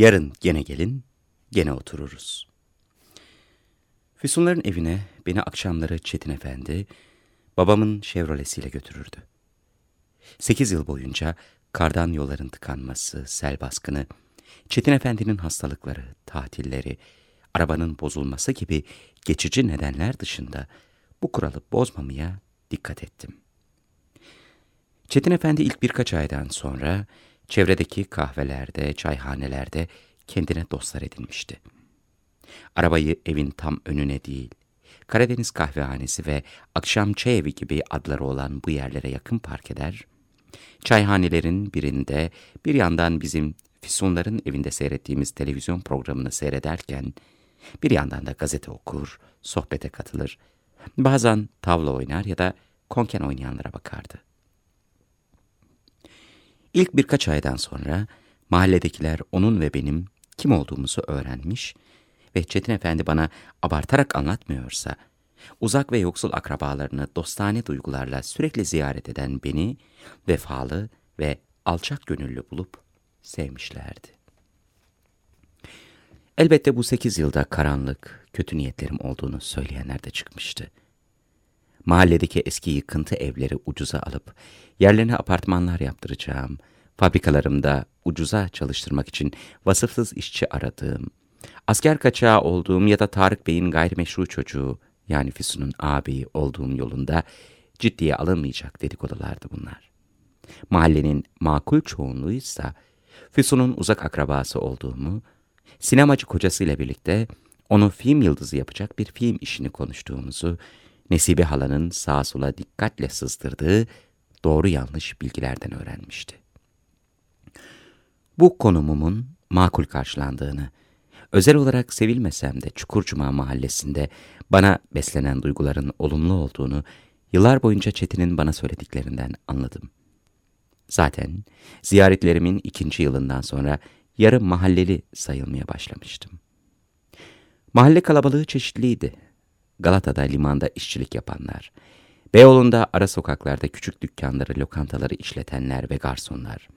Yarın gene gelin, gene otururuz. Füsunların evine beni akşamları Çetin Efendi, babamın Chevrolet'siyle götürürdü. Sekiz yıl boyunca kardan yolların tıkanması, sel baskını, Çetin Efendi'nin hastalıkları, tatilleri, arabanın bozulması gibi geçici nedenler dışında bu kuralı bozmamaya dikkat ettim. Çetin Efendi ilk birkaç aydan sonra çevredeki kahvelerde, çayhanelerde kendine dostlar edinmişti. Arabayı evin tam önüne değil, Karadeniz kahvehanesi ve akşam çay evi gibi adları olan bu yerlere yakın park eder, çayhanelerin birinde bir yandan bizim Füsunların evinde seyrettiğimiz televizyon programını seyrederken, bir yandan da gazete okur, sohbete katılır, bazen tavla oynar ya da konken oynayanlara bakardı. İlk birkaç aydan sonra mahalledekiler onun ve benim kim olduğumuzu öğrenmiş ve Çetin Efendi bana abartarak anlatmıyorsa, uzak ve yoksul akrabalarını dostane duygularla sürekli ziyaret eden beni vefalı ve alçak gönüllü bulup sevmişlerdi. Elbette bu sekiz yılda karanlık, kötü niyetlerim olduğunu söyleyenler de çıkmıştı. Mahalledeki eski yıkıntı evleri ucuza alıp yerlerine apartmanlar yaptıracağım, fabrikalarımda ucuza çalıştırmak için vasıfsız işçi aradığım, asker kaçağı olduğum ya da Tarık Bey'in gayrimeşru çocuğu yani Füsun'un ağabeyi olduğum yolunda ciddiye alınmayacak dedikodulardı bunlar. Mahallenin makul çoğunluğuysa Füsun'un uzak akrabası olduğumu, sinemacı kocasıyla birlikte onu film yıldızı yapacak bir film işini konuştuğumuzu, Nesibe halanın sağa sola dikkatle sızdırdığı doğru yanlış bilgilerden öğrenmişti. Bu konumumun makul karşılandığını, özel olarak sevilmesem de Çukurcuma mahallesinde bana beslenen duyguların olumlu olduğunu yıllar boyunca Çetin'in bana söylediklerinden anladım. Zaten ziyaretlerimin ikinci yılından sonra yarı mahalleli sayılmaya başlamıştım. Mahalle kalabalığı çeşitliydi. Galata'da limanda işçilik yapanlar, Beyoğlu'nda ara sokaklarda küçük dükkanları, lokantaları işletenler ve garsonlar,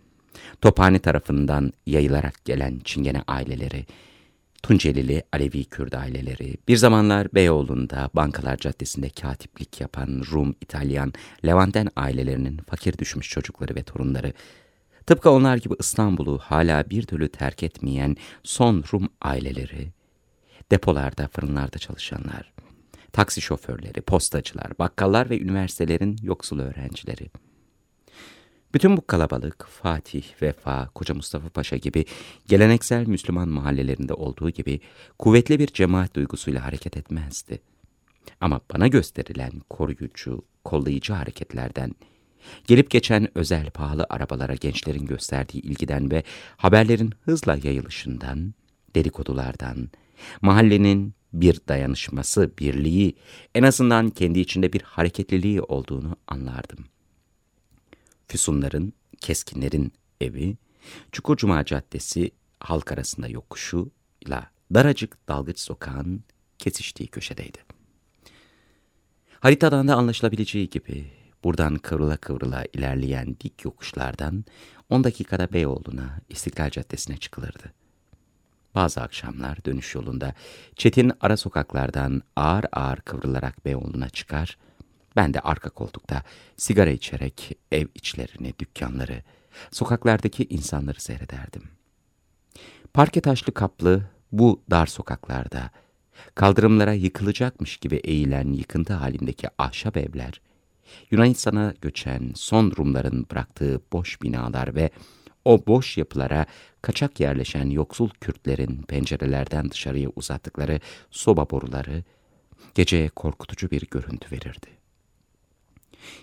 Tophane tarafından yayılarak gelen Çingene aileleri, Tuncelili Alevi Kürt aileleri, bir zamanlar Beyoğlu'nda Bankalar Caddesi'nde katiplik yapan Rum, İtalyan, Levanten ailelerinin fakir düşmüş çocukları ve torunları, tıpkı onlar gibi İstanbul'u hala bir türlü terk etmeyen son Rum aileleri, depolarda, fırınlarda çalışanlar, taksi şoförleri, postacılar, bakkallar ve üniversitelerin yoksul öğrencileri. Bütün bu kalabalık Fatih, Vefa, Koca Mustafa Paşa gibi geleneksel Müslüman mahallelerinde olduğu gibi kuvvetli bir cemaat duygusuyla hareket etmezdi. Ama bana gösterilen koruyucu, kollayıcı hareketlerden, gelip geçen özel pahalı arabalara gençlerin gösterdiği ilgiden ve haberlerin hızla yayılışından, dedikodulardan, mahallenin bir dayanışması, birliği, en azından kendi içinde bir hareketliliği olduğunu anlardım. Füsunların, keskinlerin evi, Çukurcuma Caddesi halk arasında yokuşuyla daracık dalgıç sokağın kesiştiği köşedeydi. Haritadan da anlaşılabileceği gibi buradan kıvrıla kıvrıla ilerleyen dik yokuşlardan 10 dakikada Beyoğlu'na, İstiklal Caddesi'ne çıkılırdı. Bazı akşamlar dönüş yolunda Çetin ara sokaklardan ağır ağır kıvrılarak Beyoğlu'na çıkar, ben de arka koltukta sigara içerek ev içlerini, dükkanları, sokaklardaki insanları seyrederdim. Parke taşlı kaplı bu dar sokaklarda, kaldırımlara yıkılacakmış gibi eğilen yıkıntı halindeki ahşap evler, Yunanistan'a göçen son Rumların bıraktığı boş binalar ve o boş yapılara kaçak yerleşen yoksul Kürtlerin pencerelerden dışarıya uzattıkları soba boruları geceye korkutucu bir görüntü verirdi.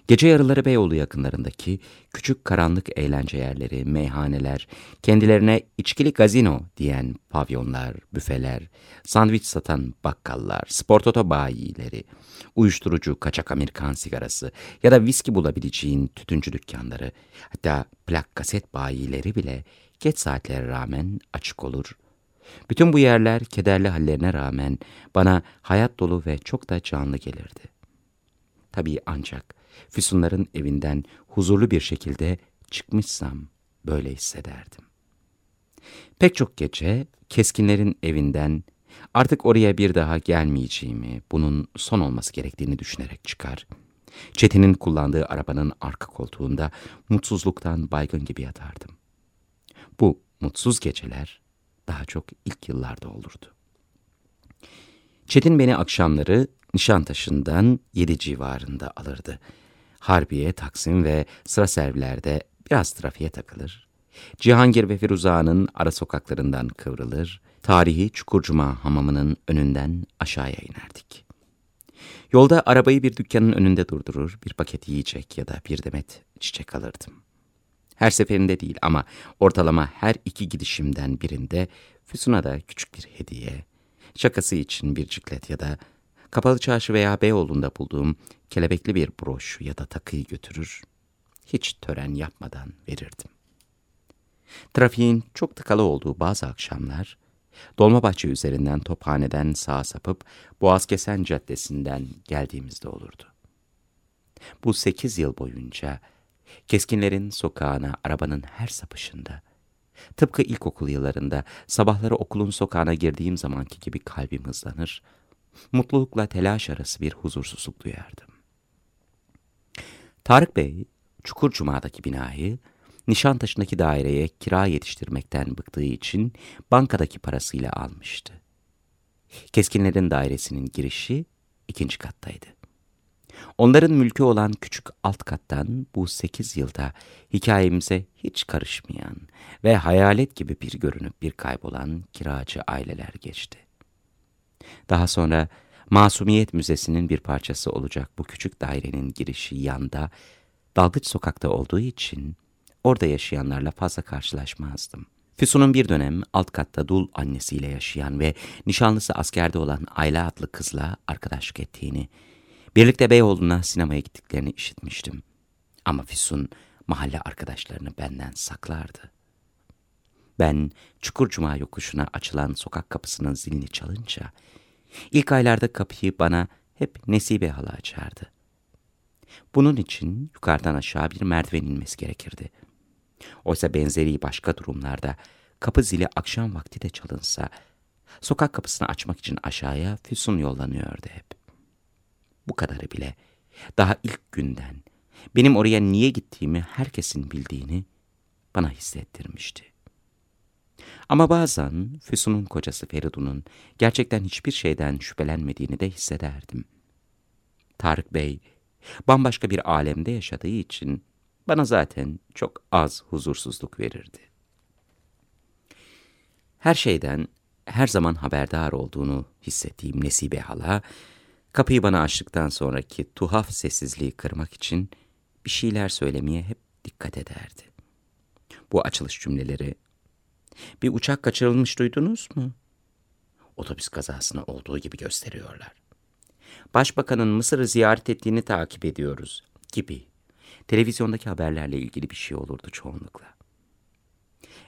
Gece yarıları Beyoğlu yakınlarındaki küçük karanlık eğlence yerleri, meyhaneler, kendilerine içkili gazino diyen pavyonlar, büfeler, sandviç satan bakkallar, sportoto bayileri, uyuşturucu, kaçak Amerikan sigarası ya da viski bulabileceğin tütüncü dükkanları, hatta plak kaset bayileri bile geç saatlere rağmen açık olur. Bütün bu yerler kederli hallerine rağmen bana hayat dolu ve çok da canlı gelirdi. Tabii ancak Füsunların evinden huzurlu bir şekilde çıkmışsam böyle hissederdim. Pek çok gece keskinlerin evinden artık oraya bir daha gelmeyeceğimi, bunun son olması gerektiğini düşünerek çıkar. Çetin'in kullandığı arabanın arka koltuğunda mutsuzluktan baygın gibi yatardım. Bu mutsuz geceler daha çok ilk yıllarda olurdu. Çetin beni akşamları Nişantaşı'ndan yedi civarında alırdı. Harbiye, Taksim ve sıra servilerde biraz trafiğe takılır. Cihangir ve Firuza'nın ara sokaklarından kıvrılır, tarihi Çukurcuma hamamının önünden aşağıya inerdik. Yolda arabayı bir dükkanın önünde durdurur, bir paket yiyecek ya da bir demet çiçek alırdım. Her seferinde değil ama ortalama her iki gidişimden birinde Füsun'a da küçük bir hediye, şakası için bir ciklet ya da Kapalı Çarşı veya Beyoğlu'nda bulduğum kelebekli bir broş ya da takıyı götürür, hiç tören yapmadan verirdim. Trafiğin çok tıkalı olduğu bazı akşamlar, Dolmabahçe üzerinden Tophane'den sağa sapıp Boğazkesen Caddesi'nden geldiğimizde olurdu. Bu sekiz yıl boyunca keskinlerin sokağına arabanın her sapışında, tıpkı ilkokul yıllarında sabahları okulun sokağına girdiğim zamanki gibi kalbim hızlanır, mutlulukla telaş arası bir huzursuzluk duyardım. Tarık Bey, Çukur Cuma'daki binayı, Nişantaşı'ndaki daireye kira yetiştirmekten bıktığı için bankadaki parasıyla almıştı. Keskinlerin dairesinin girişi ikinci kattaydı. Onların mülkü olan küçük alt kattan bu sekiz yılda hikayemize hiç karışmayan ve hayalet gibi bir görünüp bir kaybolan kiracı aileler geçti. Daha sonra Masumiyet Müzesi'nin bir parçası olacak bu küçük dairenin girişi yanda, dalgıç sokakta olduğu için orada yaşayanlarla fazla karşılaşmazdım. Füsun'un bir dönem alt katta dul annesiyle yaşayan ve nişanlısı askerde olan Ayla adlı kızla arkadaşlık ettiğini, birlikte Beyoğlu'na sinemaya gittiklerini işitmiştim. Ama Füsun mahalle arkadaşlarını benden saklardı. Ben Çukurcuma yokuşuna açılan sokak kapısının zilini çalınca İlk aylarda kapıyı bana hep Nesibe hala açardı. Bunun için yukarıdan aşağı bir merdiven inmesi gerekirdi. Oysa benzeri başka durumlarda kapı zili akşam vakti de çalınsa, sokak kapısını açmak için aşağıya Füsun yollanıyordu hep. Bu kadarı bile daha ilk günden benim oraya niye gittiğimi herkesin bildiğini bana hissettirmişti. Ama bazen Füsun'un kocası Feridun'un gerçekten hiçbir şeyden şüphelenmediğini de hissederdim. Tarık Bey bambaşka bir alemde yaşadığı için bana zaten çok az huzursuzluk verirdi. Her şeyden her zaman haberdar olduğunu hissettiğim Nesibe hala, kapıyı bana açtıktan sonraki tuhaf sessizliği kırmak için bir şeyler söylemeye hep dikkat ederdi. Bu açılış cümleleri bir uçak kaçırılmış duydunuz mu? Otobüs kazasını olduğu gibi gösteriyorlar. Başbakanın Mısır'ı ziyaret ettiğini takip ediyoruz gibi. Televizyondaki haberlerle ilgili bir şey olurdu çoğunlukla.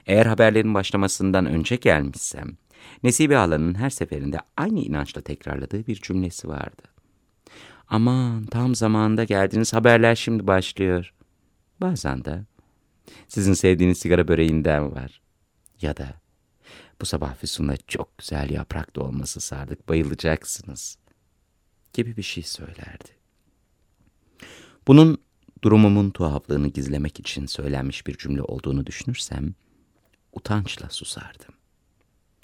Eğer haberlerin başlamasından önce gelmişsem, Nesibe Hala'nın her seferinde aynı inançla tekrarladığı bir cümlesi vardı. Aman tam zamanında geldiniz haberler şimdi başlıyor. Bazen de sizin sevdiğiniz sigara böreğinden var. Ya da bu sabah Füsun'la çok güzel yaprak dolması sardık bayılacaksınız gibi bir şey söylerdi. Bunun durumumun tuhaflığını gizlemek için söylenmiş bir cümle olduğunu düşünürsem utançla susardım.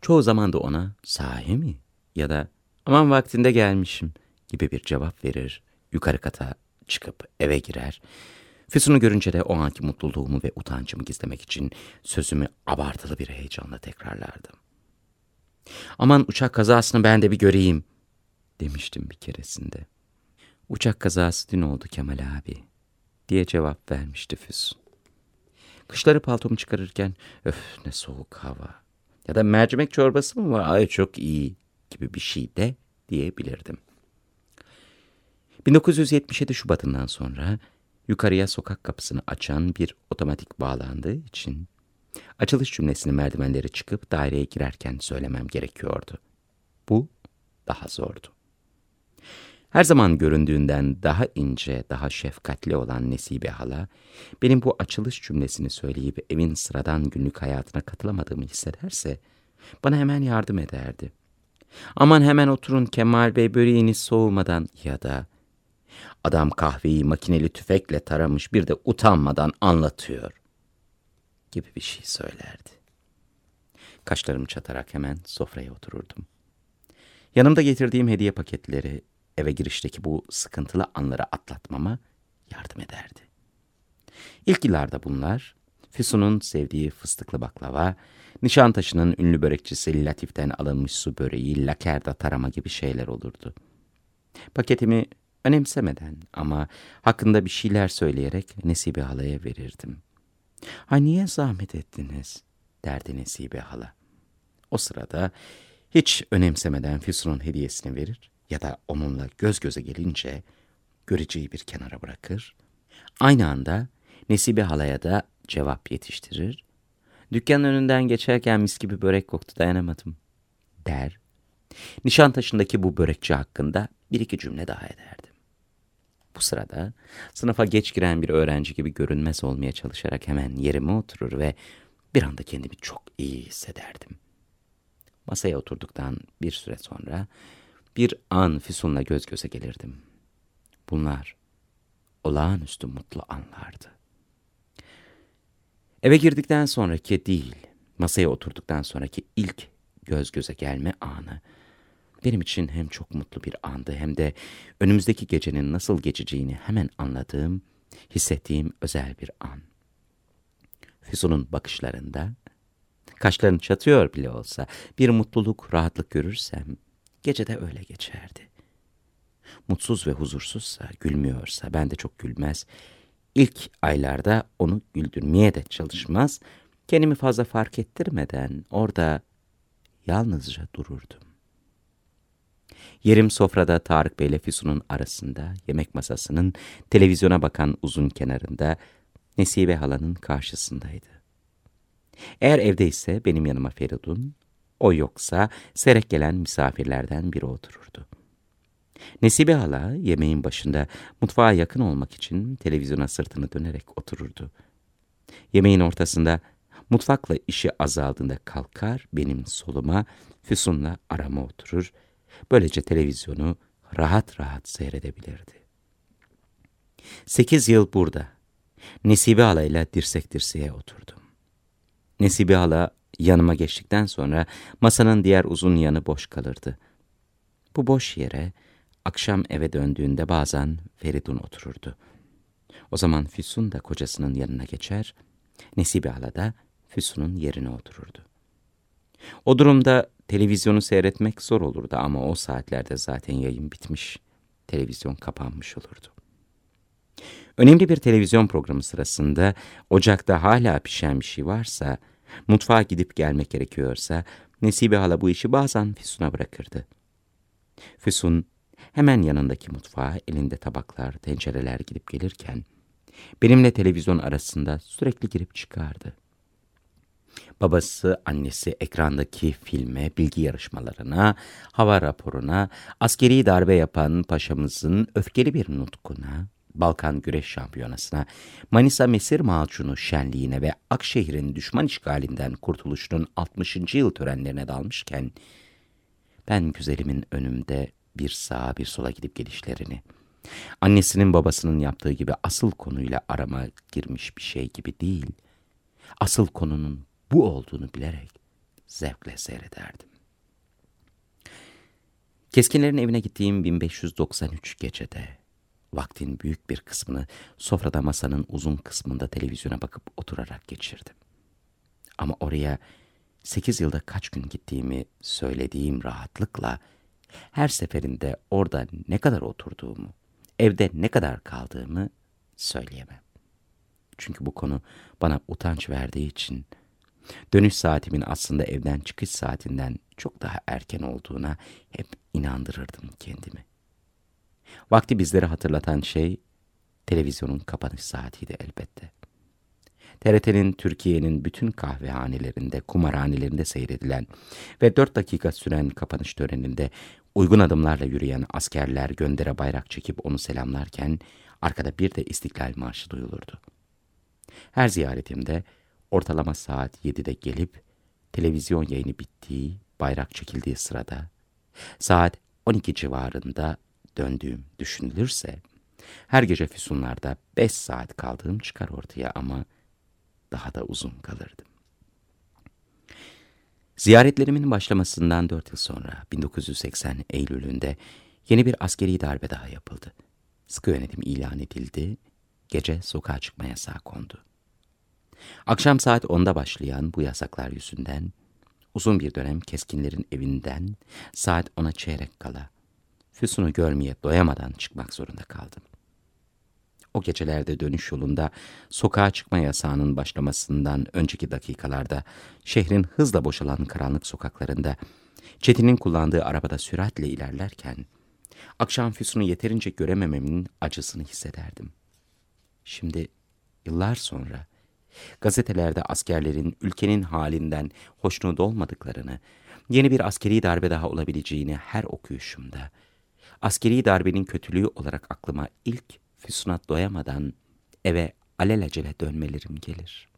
Çoğu zaman da ona sahi mi ya da aman vaktinde gelmişim gibi bir cevap verir, yukarı kata çıkıp eve girer Füsun'u görünce de o anki mutluluğumu ve utancımı gizlemek için sözümü abartılı bir heyecanla tekrarlardım. Aman uçak kazasını ben de bir göreyim demiştim bir keresinde. Uçak kazası dün oldu Kemal abi. diye cevap vermişti Füsun. Kışları paltomu çıkarırken öf ne soğuk hava ya da mercimek çorbası mı var ay çok iyi gibi bir şey de diyebilirdim. 1977 Şubat'ından sonra yukarıya sokak kapısını açan bir otomatik bağlandığı için açılış cümlesini merdivenleri çıkıp daireye girerken söylemem gerekiyordu. Bu daha zordu. Her zaman göründüğünden daha ince, daha şefkatli olan Nesibe hala, benim bu açılış cümlesini söyleyip evin sıradan günlük hayatına katılamadığımı hissederse, bana hemen yardım ederdi. Aman hemen oturun Kemal Bey böreğiniz soğumadan ya da adam kahveyi makineli tüfekle taramış bir de utanmadan anlatıyor gibi bir şey söylerdi. Kaşlarım çatarak hemen sofraya otururdum. Yanımda getirdiğim hediye paketleri eve girişteki bu sıkıntılı anları atlatmama yardım ederdi. İlk yıllarda bunlar Füsun'un sevdiği fıstıklı baklava, Nişantaşı'nın ünlü börekçisi Latif'ten alınmış su böreği, lakerda tarama gibi şeyler olurdu. Paketimi önemsemeden ama hakkında bir şeyler söyleyerek Nesibe halaya verirdim. Ha niye zahmet ettiniz? derdi Nesibe hala. O sırada hiç önemsemeden Füsun'un hediyesini verir ya da onunla göz göze gelince göreceği bir kenara bırakır. Aynı anda Nesibe halaya da cevap yetiştirir. Dükkanın önünden geçerken mis gibi börek koktu dayanamadım der. Nişantaşı'ndaki bu börekçi hakkında bir iki cümle daha ederdim. Bu sırada sınıfa geç giren bir öğrenci gibi görünmez olmaya çalışarak hemen yerime oturur ve bir anda kendimi çok iyi hissederdim. Masaya oturduktan bir süre sonra bir an Füsun'la göz göze gelirdim. Bunlar olağanüstü mutlu anlardı. Eve girdikten sonraki değil, masaya oturduktan sonraki ilk göz göze gelme anı benim için hem çok mutlu bir andı hem de önümüzdeki gecenin nasıl geçeceğini hemen anladığım, hissettiğim özel bir an. Füsun'un bakışlarında, kaşların çatıyor bile olsa bir mutluluk, rahatlık görürsem Gece de öyle geçerdi. Mutsuz ve huzursuzsa, gülmüyorsa ben de çok gülmez. İlk aylarda onu güldürmeye de çalışmaz. Kendimi fazla fark ettirmeden orada yalnızca dururdum. Yerim sofrada Tarık Bey ile Füsun'un arasında, yemek masasının televizyona bakan uzun kenarında, Nesibe halanın karşısındaydı. Eğer evdeyse benim yanıma Feridun, o yoksa serek gelen misafirlerden biri otururdu. Nesibe hala yemeğin başında mutfağa yakın olmak için televizyona sırtını dönerek otururdu. Yemeğin ortasında mutfakla işi azaldığında kalkar benim soluma Füsun'la arama oturur. Böylece televizyonu rahat rahat seyredebilirdi. Sekiz yıl burada. Nesibe Hala ile dirsek dirseğe oturdum. Nesibe Hala Yanıma geçtikten sonra masanın diğer uzun yanı boş kalırdı. Bu boş yere akşam eve döndüğünde bazen Feridun otururdu. O zaman Füsun da kocasının yanına geçer, Nesibe Hala da Füsun'un yerine otururdu. O durumda televizyonu seyretmek zor olurdu ama o saatlerde zaten yayın bitmiş, televizyon kapanmış olurdu. Önemli bir televizyon programı sırasında ocakta hala pişen bir şey varsa Mutfağa gidip gelmek gerekiyorsa Nesibe hala bu işi bazen Füsun'a bırakırdı. Füsun hemen yanındaki mutfağa elinde tabaklar, tencereler gidip gelirken benimle televizyon arasında sürekli girip çıkardı. Babası, annesi ekrandaki filme, bilgi yarışmalarına, hava raporuna, askeri darbe yapan paşamızın öfkeli bir nutkuna, Balkan Güreş Şampiyonası'na, Manisa Mesir Macunu şenliğine ve Akşehir'in düşman işgalinden kurtuluşunun 60. yıl törenlerine dalmışken, ben güzelimin önümde bir sağa bir sola gidip gelişlerini, annesinin babasının yaptığı gibi asıl konuyla arama girmiş bir şey gibi değil, asıl konunun bu olduğunu bilerek zevkle seyrederdim. Keskinlerin evine gittiğim 1593 gecede vaktin büyük bir kısmını sofrada masanın uzun kısmında televizyona bakıp oturarak geçirdim. Ama oraya sekiz yılda kaç gün gittiğimi söylediğim rahatlıkla her seferinde orada ne kadar oturduğumu, evde ne kadar kaldığımı söyleyemem. Çünkü bu konu bana utanç verdiği için dönüş saatimin aslında evden çıkış saatinden çok daha erken olduğuna hep inandırırdım kendimi. Vakti bizlere hatırlatan şey televizyonun kapanış saatiydi elbette. TRT'nin Türkiye'nin bütün kahvehanelerinde, kumarhanelerinde seyredilen ve dört dakika süren kapanış töreninde uygun adımlarla yürüyen askerler göndere bayrak çekip onu selamlarken arkada bir de İstiklal Marşı duyulurdu. Her ziyaretimde ortalama saat 7'de gelip televizyon yayını bittiği, bayrak çekildiği sırada saat 12 civarında döndüğüm düşünülürse her gece füsunlarda 5 saat kaldığım çıkar ortaya ama daha da uzun kalırdım. Ziyaretlerimin başlamasından 4 yıl sonra 1980 Eylül'ünde yeni bir askeri darbe daha yapıldı. Sıkı yönetim ilan edildi, gece sokağa çıkma yasağı kondu. Akşam saat 10'da başlayan bu yasaklar yüzünden uzun bir dönem keskinlerin evinden saat 10'a çeyrek kala Füsun'u görmeye doyamadan çıkmak zorunda kaldım. O gecelerde dönüş yolunda sokağa çıkma yasağının başlamasından önceki dakikalarda şehrin hızla boşalan karanlık sokaklarında Çetin'in kullandığı arabada süratle ilerlerken akşam Füsun'u yeterince göremememin acısını hissederdim. Şimdi yıllar sonra gazetelerde askerlerin ülkenin halinden hoşnut olmadıklarını, yeni bir askeri darbe daha olabileceğini her okuyuşumda, askeri darbenin kötülüğü olarak aklıma ilk füsunat doyamadan eve alelacele dönmelerim gelir.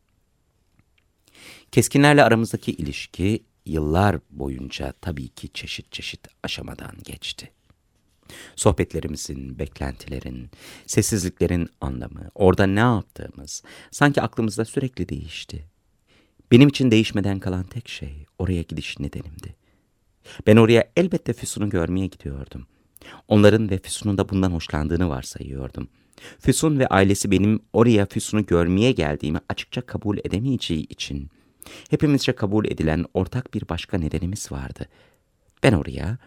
Keskinlerle aramızdaki ilişki yıllar boyunca tabii ki çeşit çeşit aşamadan geçti. Sohbetlerimizin, beklentilerin, sessizliklerin anlamı, orada ne yaptığımız sanki aklımızda sürekli değişti. Benim için değişmeden kalan tek şey oraya gidiş nedenimdi. Ben oraya elbette Füsun'u görmeye gidiyordum. Onların ve Füsun'un da bundan hoşlandığını varsayıyordum. Füsun ve ailesi benim oraya Füsun'u görmeye geldiğimi açıkça kabul edemeyeceği için hepimizce kabul edilen ortak bir başka nedenimiz vardı. Ben oraya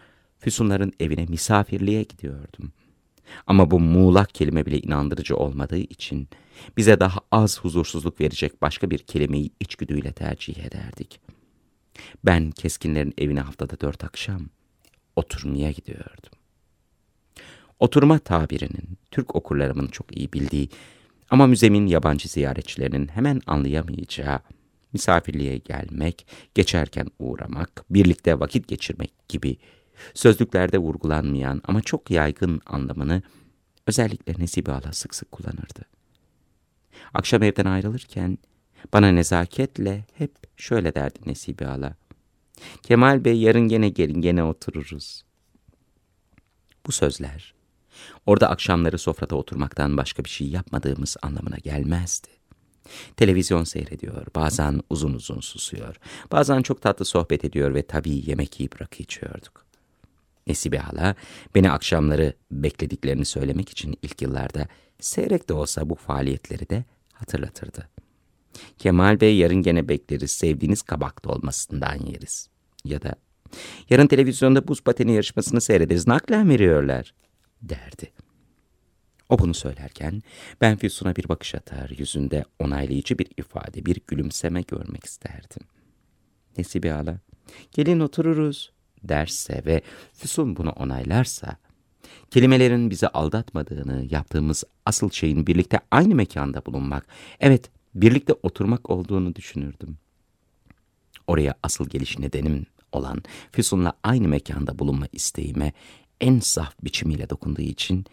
Füsunların evine misafirliğe gidiyordum. Ama bu muğlak kelime bile inandırıcı olmadığı için bize daha az huzursuzluk verecek başka bir kelimeyi içgüdüyle tercih ederdik. Ben keskinlerin evine haftada dört akşam oturmaya gidiyordum. Oturma tabirinin Türk okurlarımın çok iyi bildiği ama müzemin yabancı ziyaretçilerinin hemen anlayamayacağı misafirliğe gelmek, geçerken uğramak, birlikte vakit geçirmek gibi sözlüklerde vurgulanmayan ama çok yaygın anlamını özellikle Nesibe Ala sık sık kullanırdı. Akşam evden ayrılırken bana nezaketle hep şöyle derdi Nesibe Ala. Kemal Bey yarın gene gelin gene otururuz. Bu sözler orada akşamları sofrada oturmaktan başka bir şey yapmadığımız anlamına gelmezdi. Televizyon seyrediyor, bazen uzun uzun susuyor, bazen çok tatlı sohbet ediyor ve tabii yemek yiyip rakı içiyorduk. Nesibe hala beni akşamları beklediklerini söylemek için ilk yıllarda seyrek de olsa bu faaliyetleri de hatırlatırdı. Kemal Bey yarın gene bekleriz sevdiğiniz kabak dolmasından yeriz. Ya da yarın televizyonda buz pateni yarışmasını seyrederiz naklen veriyorlar derdi. O bunu söylerken ben Füsun'a bir bakış atar, yüzünde onaylayıcı bir ifade, bir gülümseme görmek isterdim. Nesibe hala, gelin otururuz derse ve Füsun bunu onaylarsa, kelimelerin bizi aldatmadığını, yaptığımız asıl şeyin birlikte aynı mekanda bulunmak, evet birlikte oturmak olduğunu düşünürdüm. Oraya asıl geliş nedenim olan Füsun'la aynı mekanda bulunma isteğime en saf biçimiyle dokunduğu için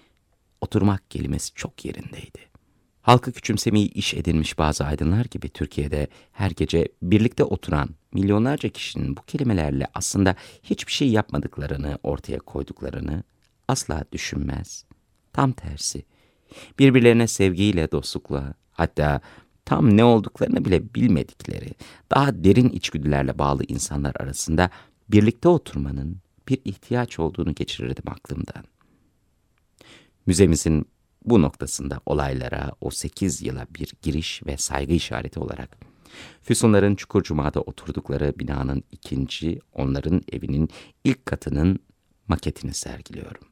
oturmak kelimesi çok yerindeydi. Halkı küçümsemeyi iş edilmiş bazı aydınlar gibi Türkiye'de her gece birlikte oturan milyonlarca kişinin bu kelimelerle aslında hiçbir şey yapmadıklarını ortaya koyduklarını asla düşünmez. Tam tersi. Birbirlerine sevgiyle, dostlukla, hatta tam ne olduklarını bile bilmedikleri, daha derin içgüdülerle bağlı insanlar arasında birlikte oturmanın bir ihtiyaç olduğunu geçirirdim aklımdan. Müzemizin bu noktasında olaylara o sekiz yıla bir giriş ve saygı işareti olarak Füsunların Çukurcuma'da oturdukları binanın ikinci, onların evinin ilk katının maketini sergiliyorum.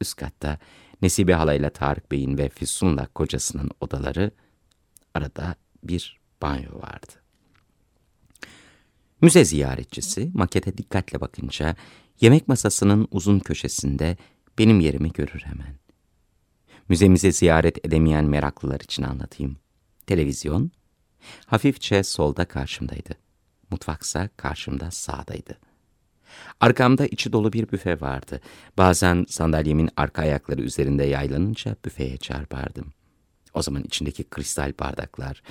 üst katta Nesibe halayla Tarık Bey'in ve Füsun'la kocasının odaları, arada bir banyo vardı. Müze ziyaretçisi makete dikkatle bakınca yemek masasının uzun köşesinde benim yerimi görür hemen. Müzemize ziyaret edemeyen meraklılar için anlatayım. Televizyon hafifçe solda karşımdaydı. Mutfaksa karşımda sağdaydı. Arkamda içi dolu bir büfe vardı. Bazen sandalyemin arka ayakları üzerinde yaylanınca büfeye çarpardım. O zaman içindeki kristal bardaklar,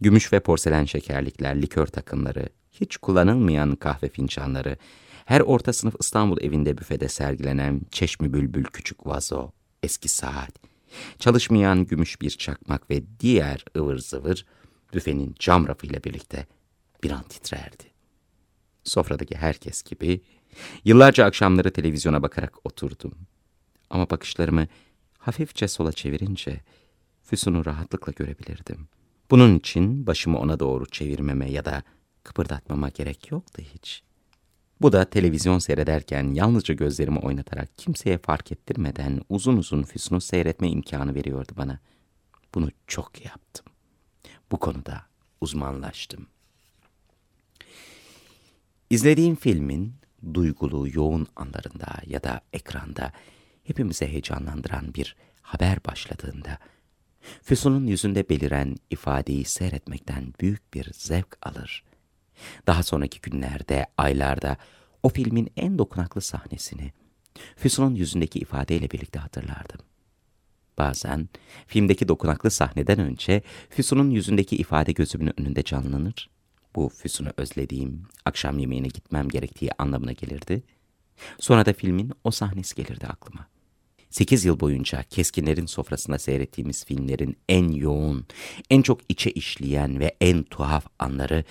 gümüş ve porselen şekerlikler, likör takımları, hiç kullanılmayan kahve fincanları, her orta sınıf İstanbul evinde büfede sergilenen çeşmi bülbül küçük vazo, eski saat, çalışmayan gümüş bir çakmak ve diğer ıvır zıvır büfenin cam rafıyla birlikte bir an titrerdi. Sofradaki herkes gibi yıllarca akşamları televizyona bakarak oturdum. Ama bakışlarımı hafifçe sola çevirince Füsun'u rahatlıkla görebilirdim. Bunun için başımı ona doğru çevirmeme ya da kıpırdatmama gerek yoktu hiç. Bu da televizyon seyrederken yalnızca gözlerimi oynatarak kimseye fark ettirmeden uzun uzun Füsun'u seyretme imkanı veriyordu bana. Bunu çok yaptım. Bu konuda uzmanlaştım. İzlediğim filmin duygulu, yoğun anlarında ya da ekranda hepimize heyecanlandıran bir haber başladığında Füsun'un yüzünde beliren ifadeyi seyretmekten büyük bir zevk alır. Daha sonraki günlerde, aylarda o filmin en dokunaklı sahnesini Füsun'un yüzündeki ifadeyle birlikte hatırlardım. Bazen filmdeki dokunaklı sahneden önce Füsun'un yüzündeki ifade gözümün önünde canlanır. Bu Füsun'u özlediğim, akşam yemeğine gitmem gerektiği anlamına gelirdi. Sonra da filmin o sahnesi gelirdi aklıma. Sekiz yıl boyunca keskinlerin sofrasında seyrettiğimiz filmlerin en yoğun, en çok içe işleyen ve en tuhaf anları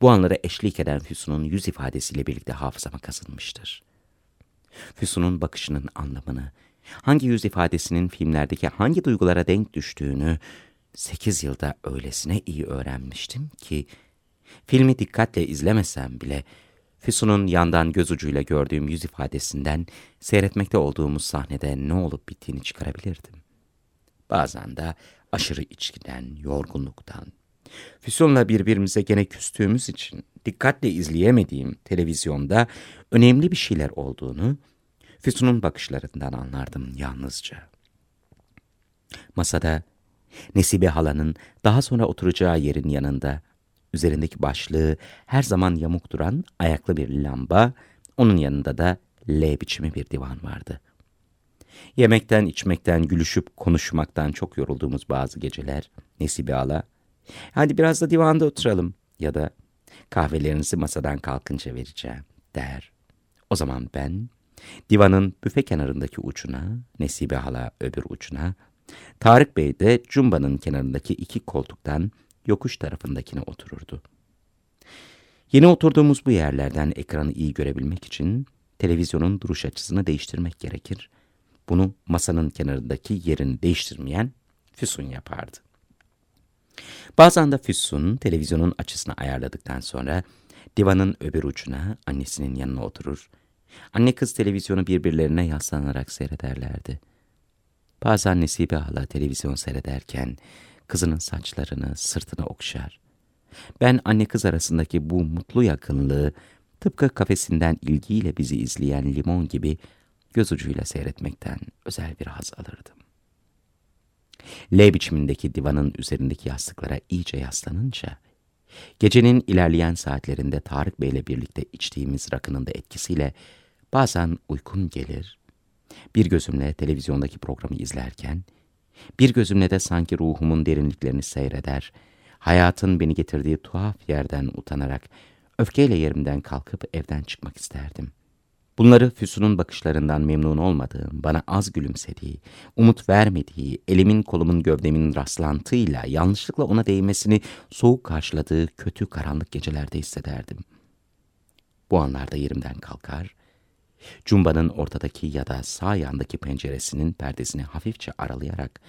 bu anlara eşlik eden Füsun'un yüz ifadesiyle birlikte hafızama kazınmıştır. Füsun'un bakışının anlamını, hangi yüz ifadesinin filmlerdeki hangi duygulara denk düştüğünü sekiz yılda öylesine iyi öğrenmiştim ki, filmi dikkatle izlemesem bile Füsun'un yandan göz ucuyla gördüğüm yüz ifadesinden seyretmekte olduğumuz sahnede ne olup bittiğini çıkarabilirdim. Bazen de aşırı içkiden, yorgunluktan, Füsun'la birbirimize gene küstüğümüz için dikkatle izleyemediğim televizyonda önemli bir şeyler olduğunu Füsun'un bakışlarından anlardım yalnızca. Masada Nesibe halanın daha sonra oturacağı yerin yanında üzerindeki başlığı her zaman yamuk duran ayaklı bir lamba, onun yanında da L biçimi bir divan vardı. Yemekten, içmekten, gülüşüp konuşmaktan çok yorulduğumuz bazı geceler Nesibe hala Hadi biraz da divanda oturalım ya da kahvelerinizi masadan kalkınca vereceğim der. O zaman ben divanın büfe kenarındaki ucuna, Nesibe hala öbür ucuna, Tarık Bey de cumbanın kenarındaki iki koltuktan yokuş tarafındakine otururdu. Yeni oturduğumuz bu yerlerden ekranı iyi görebilmek için televizyonun duruş açısını değiştirmek gerekir. Bunu masanın kenarındaki yerini değiştirmeyen Füsun yapardı. Bazen de Füsun televizyonun açısını ayarladıktan sonra divanın öbür ucuna annesinin yanına oturur. Anne kız televizyonu birbirlerine yaslanarak seyrederlerdi. Bazen Nesibe hala televizyon seyrederken kızının saçlarını, sırtını okşar. Ben anne kız arasındaki bu mutlu yakınlığı tıpkı kafesinden ilgiyle bizi izleyen limon gibi göz ucuyla seyretmekten özel bir haz alırdım. L biçimindeki divanın üzerindeki yastıklara iyice yaslanınca, gecenin ilerleyen saatlerinde Tarık Bey'le birlikte içtiğimiz rakının da etkisiyle bazen uykum gelir, bir gözümle televizyondaki programı izlerken, bir gözümle de sanki ruhumun derinliklerini seyreder, hayatın beni getirdiği tuhaf yerden utanarak öfkeyle yerimden kalkıp evden çıkmak isterdim.'' Bunları Füsun'un bakışlarından memnun olmadığım, bana az gülümsediği, umut vermediği, elimin kolumun gövdemin rastlantıyla yanlışlıkla ona değmesini soğuk karşıladığı kötü karanlık gecelerde hissederdim. Bu anlarda yerimden kalkar, cumbanın ortadaki ya da sağ yandaki penceresinin perdesini hafifçe aralayarak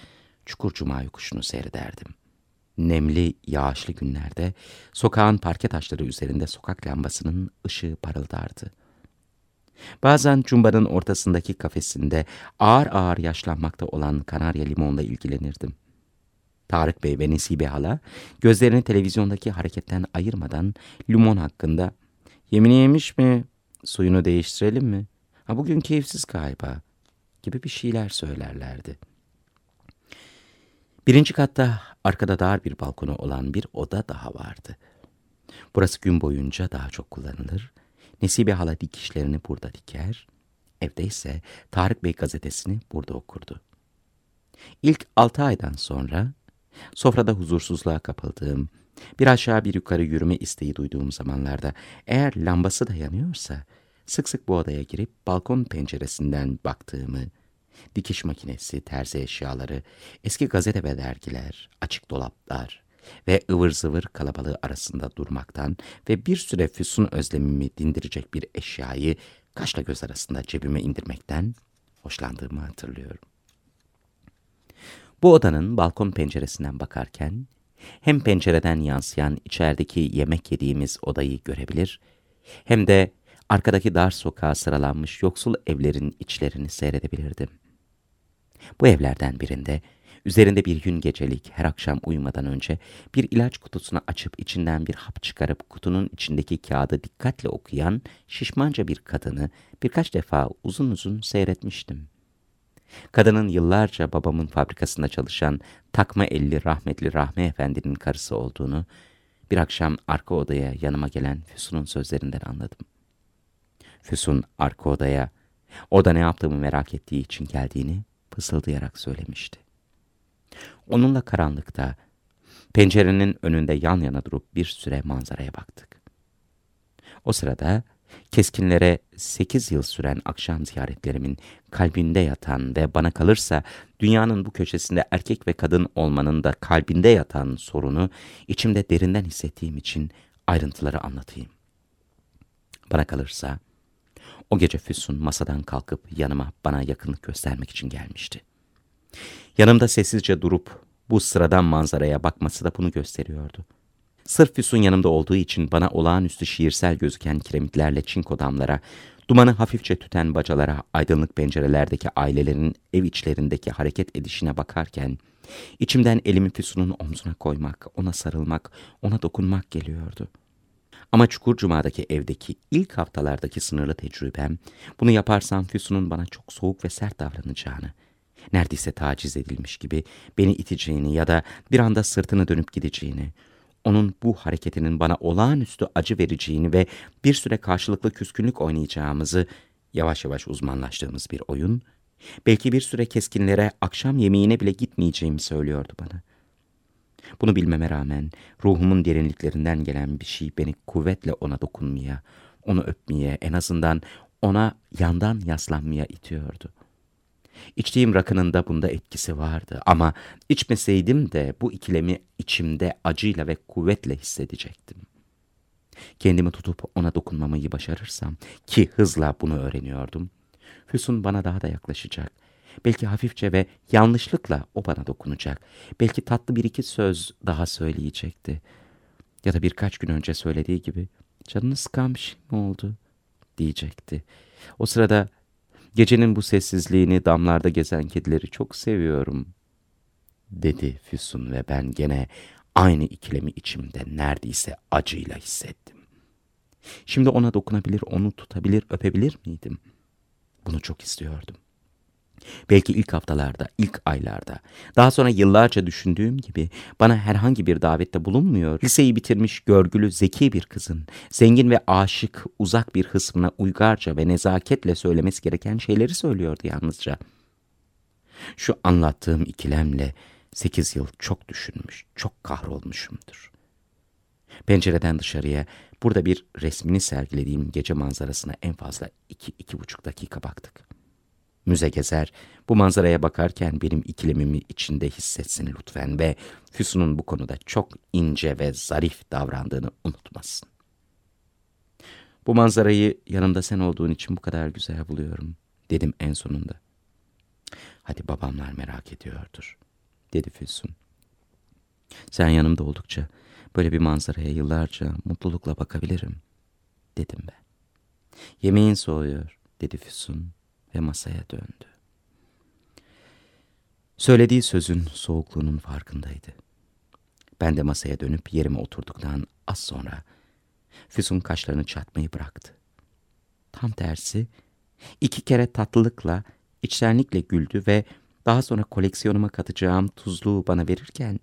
çukur cuma yokuşunu seyrederdim. Nemli, yağışlı günlerde sokağın parke taşları üzerinde sokak lambasının ışığı parıldardı. Bazen Cumba'nın ortasındaki kafesinde ağır ağır yaşlanmakta olan Kanarya limonla ilgilenirdim. Tarık Bey ve Nesibe Hala gözlerini televizyondaki hareketten ayırmadan limon hakkında ''Yemini yemiş mi? Suyunu değiştirelim mi? Ha, bugün keyifsiz galiba.'' gibi bir şeyler söylerlerdi. Birinci katta arkada dar bir balkonu olan bir oda daha vardı. Burası gün boyunca daha çok kullanılır. Nesibe hala dikişlerini burada diker, evde ise Tarık Bey gazetesini burada okurdu. İlk altı aydan sonra sofrada huzursuzluğa kapıldığım, bir aşağı bir yukarı yürüme isteği duyduğum zamanlarda eğer lambası da yanıyorsa sık sık bu odaya girip balkon penceresinden baktığımı, dikiş makinesi, terzi eşyaları, eski gazete ve dergiler, açık dolaplar ve ıvır zıvır kalabalığı arasında durmaktan ve bir süre füsun özlemimi dindirecek bir eşyayı kaşla göz arasında cebime indirmekten hoşlandığımı hatırlıyorum. Bu odanın balkon penceresinden bakarken hem pencereden yansıyan içerideki yemek yediğimiz odayı görebilir hem de arkadaki dar sokağa sıralanmış yoksul evlerin içlerini seyredebilirdim. Bu evlerden birinde üzerinde bir gün gecelik her akşam uyumadan önce bir ilaç kutusunu açıp içinden bir hap çıkarıp kutunun içindeki kağıdı dikkatle okuyan şişmanca bir kadını birkaç defa uzun uzun seyretmiştim. Kadının yıllarca babamın fabrikasında çalışan takma elli rahmetli Rahmi Efendi'nin karısı olduğunu bir akşam arka odaya yanıma gelen Füsun'un sözlerinden anladım. Füsun arka odaya, oda ne yaptığımı merak ettiği için geldiğini fısıldayarak söylemişti. Onunla karanlıkta, pencerenin önünde yan yana durup bir süre manzaraya baktık. O sırada keskinlere sekiz yıl süren akşam ziyaretlerimin kalbinde yatan ve bana kalırsa dünyanın bu köşesinde erkek ve kadın olmanın da kalbinde yatan sorunu içimde derinden hissettiğim için ayrıntıları anlatayım. Bana kalırsa o gece Füsun masadan kalkıp yanıma bana yakınlık göstermek için gelmişti. Yanımda sessizce durup bu sıradan manzaraya bakması da bunu gösteriyordu. Sırf Füsun yanımda olduğu için bana olağanüstü şiirsel gözüken kiremitlerle çinko damlara, dumanı hafifçe tüten bacalara, aydınlık pencerelerdeki ailelerin ev içlerindeki hareket edişine bakarken, içimden elimi Füsun'un omzuna koymak, ona sarılmak, ona dokunmak geliyordu.'' Ama Çukurcuma'daki evdeki ilk haftalardaki sınırlı tecrübem, bunu yaparsam Füsun'un bana çok soğuk ve sert davranacağını, neredeyse taciz edilmiş gibi beni iteceğini ya da bir anda sırtını dönüp gideceğini, onun bu hareketinin bana olağanüstü acı vereceğini ve bir süre karşılıklı küskünlük oynayacağımızı, yavaş yavaş uzmanlaştığımız bir oyun, belki bir süre keskinlere akşam yemeğine bile gitmeyeceğimi söylüyordu bana.'' Bunu bilmeme rağmen ruhumun derinliklerinden gelen bir şey beni kuvvetle ona dokunmaya, onu öpmeye, en azından ona yandan yaslanmaya itiyordu. İçtiğim rakının da bunda etkisi vardı ama içmeseydim de bu ikilemi içimde acıyla ve kuvvetle hissedecektim. Kendimi tutup ona dokunmamayı başarırsam ki hızla bunu öğreniyordum, Füsun bana daha da yaklaşacak Belki hafifçe ve yanlışlıkla o bana dokunacak. Belki tatlı bir iki söz daha söyleyecekti. Ya da birkaç gün önce söylediği gibi canını sıkan bir şey mi oldu diyecekti. O sırada gecenin bu sessizliğini damlarda gezen kedileri çok seviyorum dedi Füsun ve ben gene aynı ikilemi içimde neredeyse acıyla hissettim. Şimdi ona dokunabilir, onu tutabilir, öpebilir miydim? Bunu çok istiyordum. Belki ilk haftalarda, ilk aylarda, daha sonra yıllarca düşündüğüm gibi bana herhangi bir davette bulunmuyor. Liseyi bitirmiş görgülü, zeki bir kızın, zengin ve aşık, uzak bir hısmına uygarca ve nezaketle söylemesi gereken şeyleri söylüyordu yalnızca. Şu anlattığım ikilemle sekiz yıl çok düşünmüş, çok kahrolmuşumdur. Pencereden dışarıya, burada bir resmini sergilediğim gece manzarasına en fazla iki, iki buçuk dakika baktık. Müze gezer, bu manzaraya bakarken benim ikilemimi içinde hissetsin lütfen ve Füsun'un bu konuda çok ince ve zarif davrandığını unutmasın. Bu manzarayı yanımda sen olduğun için bu kadar güzel buluyorum, dedim en sonunda. Hadi babamlar merak ediyordur, dedi Füsun. Sen yanımda oldukça böyle bir manzaraya yıllarca mutlulukla bakabilirim, dedim ben. Yemeğin soğuyor. dedi Füsun ve masaya döndü. Söylediği sözün soğukluğunun farkındaydı. Ben de masaya dönüp yerime oturduktan az sonra Füsun kaşlarını çatmayı bıraktı. Tam tersi iki kere tatlılıkla, içtenlikle güldü ve daha sonra koleksiyonuma katacağım tuzluğu bana verirken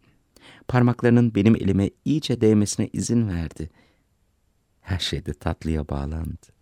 parmaklarının benim elime iyice değmesine izin verdi. Her şey de tatlıya bağlandı.